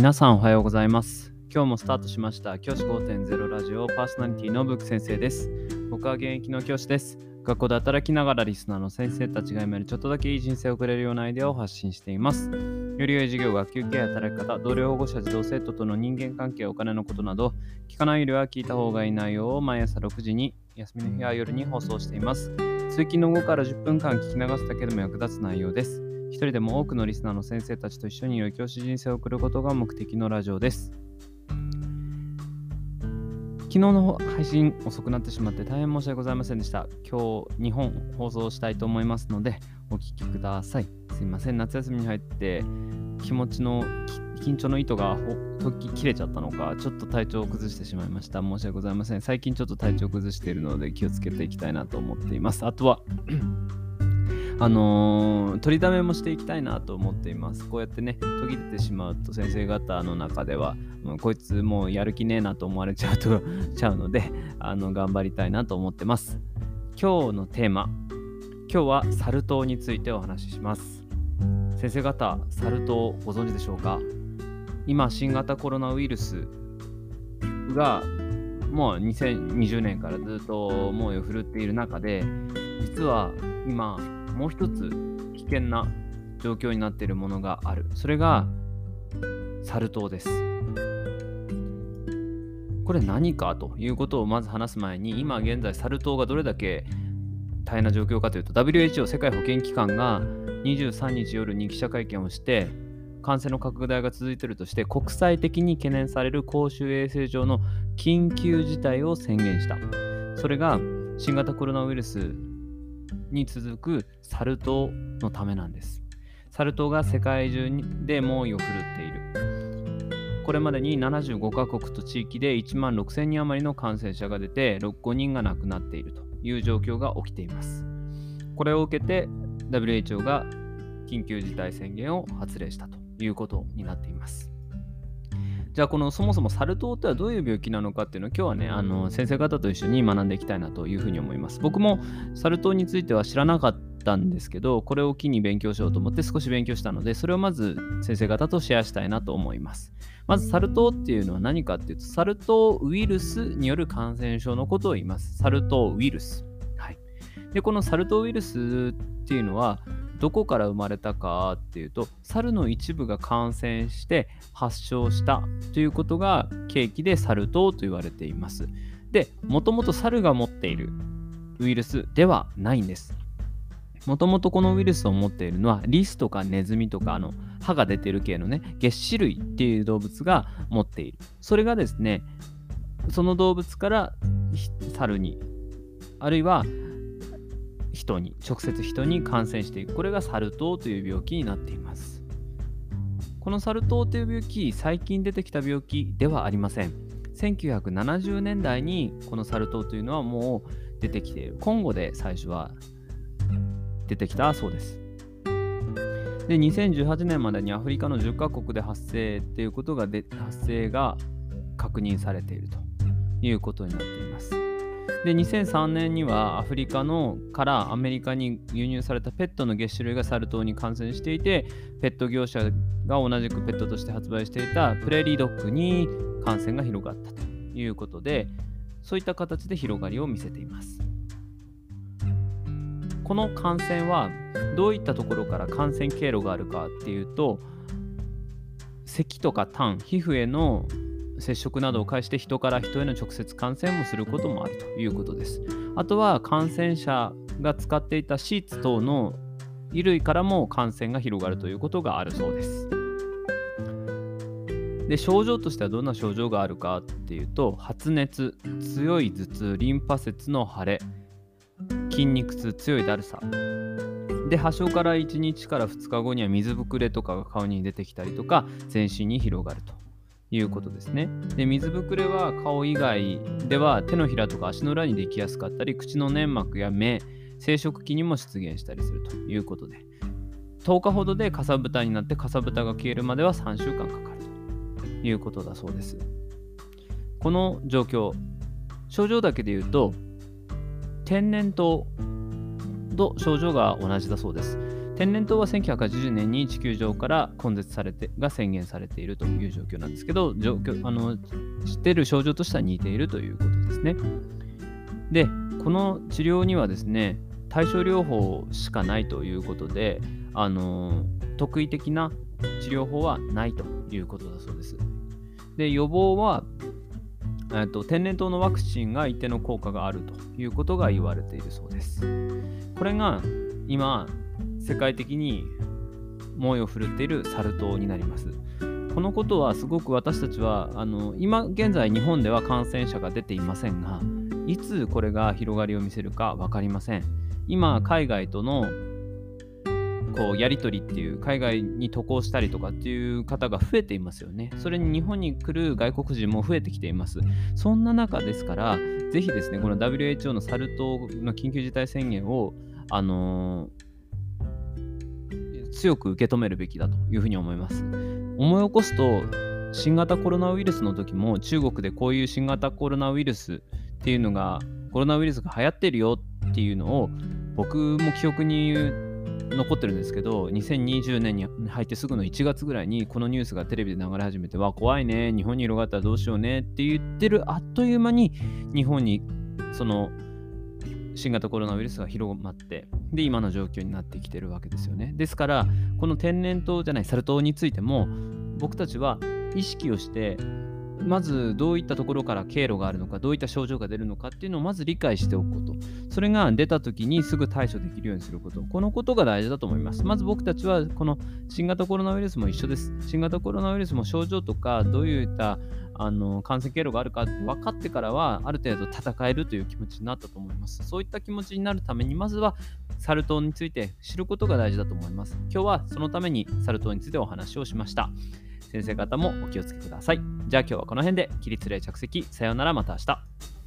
皆さんおはようございます。今日もスタートしました教師5.0ラジオパーソナリティのブック先生です。僕は現役の教師です。学校で働きながらリスナーの先生たちが今よりちょっとだけいい人生を送れるようなアイデアを発信しています。より良い授業、学級経営、働き方、同僚保護者、児童生徒との人間関係、お金のことなど、聞かないよりは聞いた方がいい内容を毎朝6時に、休みの日は夜に放送しています。通勤の後から10分間聞き流すだけでも役立つ内容です。一人でも多くのリスナーの先生たちと一緒に良い教師人生を送ることが目的のラジオです。昨日の配信遅くなってしまって大変申し訳ございませんでした。今日2本放送したいと思いますのでお聞きください。すいません、夏休みに入って気持ちの緊張の糸が時切れちゃったのか、ちょっと体調を崩してしまいました。申し訳ございません。最近ちょっと体調を崩しているので気をつけていきたいなと思っています。あとはあのー取りだめもしていきたいなと思っています。こうやってね、途切れてしまうと先生方の中では、もうこいつもうやる気ねえなと思われちゃうとちゃうので、あの頑張りたいなと思ってます。今日のテーマ、今日はサル痘についてお話しします。先生方、サル痘ご存知でしょうか？今、新型コロナウイルスがもう2020年からずっと猛威を振るっている中で、実は今、もう一つ危険な状況になっているものがある。それがサル痘です。これ何かということをまず話す前に、今現在サル痘がどれだけ大変な状況かというと、WHO 世界保健機関が23日夜に記者会見をして、感染の拡大が続いているとして、国際的に懸念される公衆衛生上の緊急事態を宣言した。それが新型コロナウイルスに続くサル痘のためなんです。サル痘が世界中で猛威を振るっている。これまでに75カ国と地域で1万6000人余りの感染者が出て、5人が亡くなっているという状況が起きています。これを受けて WHO が緊急事態宣言を発令したということになっています。じゃあこのそもそもサル痘ってはどういう病気なのかっていうのを今日はねあの先生方と一緒に学んでいきたいなというふうに思います。僕もサル痘については知らなかったんですけどこれを機に勉強しようと思って少し勉強したのでそれをまず先生方とシェアしたいなと思います。まずサル痘っていうのは何かっていうとサル痘ウイルスによる感染症のことを言います。サル痘ウイルス。はい、でこのサル痘ウイルスっていうのはどこから生まれたかっていうと猿の一部が感染して発症したということが契機でサル痘と言われています。でもともと猿が持っているウイルスではないんです。もともとこのウイルスを持っているのはリスとかネズミとかあの歯が出てる系のね月歯類っていう動物が持っている。それがですねその動物から猿にあるいは人に直接人に感染していく。これがサル痘という病気になっています。このサル痘という病気最近出てきた病気ではありません。1970年代にこのサル痘というのはもう出てきている。コンゴで最初は出てきたそうです。で2018年までにアフリカの10カ国で発生っていうことがで発生が確認されているということになっています。で2003年にはアフリカのからアメリカに輸入されたペットの月種類がサル痘に感染していてペット業者が同じくペットとして発売していたプレーリードッグに感染が広がったということでそういった形で広がりを見せています。この感染はどういったところから感染経路があるかっていうと咳とか痰皮膚への接触などを介して人から人への直接感染もすることもあるということです。あとは感染者が使っていたシーツ等の衣類からも感染が広がるということがあるそうです。で症状としてはどんな症状があるかっていうと発熱強い頭痛リンパ節の腫れ筋肉痛強いだるさで発症から1日から2日後には水ぶくれとかが顔に出てきたりとか全身に広がるということですね。で水ぶくれは顔以外では手のひらとか足の裏にできやすかったり口の粘膜や目生殖器にも出現したりするということで10日ほどでかさぶたになってかさぶたが消えるまでは3週間かかるということだそうです。この状況症状だけで言うと天然痘と症状が同じだそうです。天然痘は1980年に地球上から根絶されてが宣言されているという状況なんですけど状況あの知っている症状としては似ているということですね。でこの治療にはですね対症療法しかないということであの特異的な治療法はないということだそうです。で予防はえと天然痘のワクチンが一定の効果があるということが言われているそうです。これが今世界的に猛威を振るっているサル痘になります。このことはすごく私たちはあの今現在日本では感染者が出ていませんがいつこれが広がりを見せるか分かりません。今海外とのこうやり取りっていう海外に渡航したりとかっていう方が増えていますよね。それに日本に来る外国人も増えてきています。そんな中ですから、ぜひですね、この WHO のサル痘の緊急事態宣言を、あのー、強く受け止めるべきだというふうに思います。思い起こすと、新型コロナウイルスの時も中国でこういう新型コロナウイルスっていうのがコロナウイルスが流行ってるよっていうのを僕も記憶に残ってるんですけど、2020年に入ってすぐの1月ぐらいにこのニュースがテレビで流れ始めて、わ、怖いね、日本に広がったらどうしようねって言ってるあっという間に日本にその新型コロナウイルスが広まって、で、今の状況になってきてるわけですよね。ですから、この天然痘じゃない、サル痘についても、僕たちは意識をして、まずどういったところから経路があるのか、どういった症状が出るのかっていうのをまず理解しておくこと。それが出た時にすぐ対処できるようにすること。このことが大事だと思います。まず僕たちはこの新型コロナウイルスも一緒です。新型コロナウイルスも症状とかどういったあの感染経路があるかって分かってからはある程度戦えるという気持ちになったと思います。そういった気持ちになるためにまずはサル痘について知ることが大事だと思います。今日はそのためにサル痘についてお話をしました。先生方もお気をつけください。じゃあ今日はこの辺で起立例着席。さようならまた明日。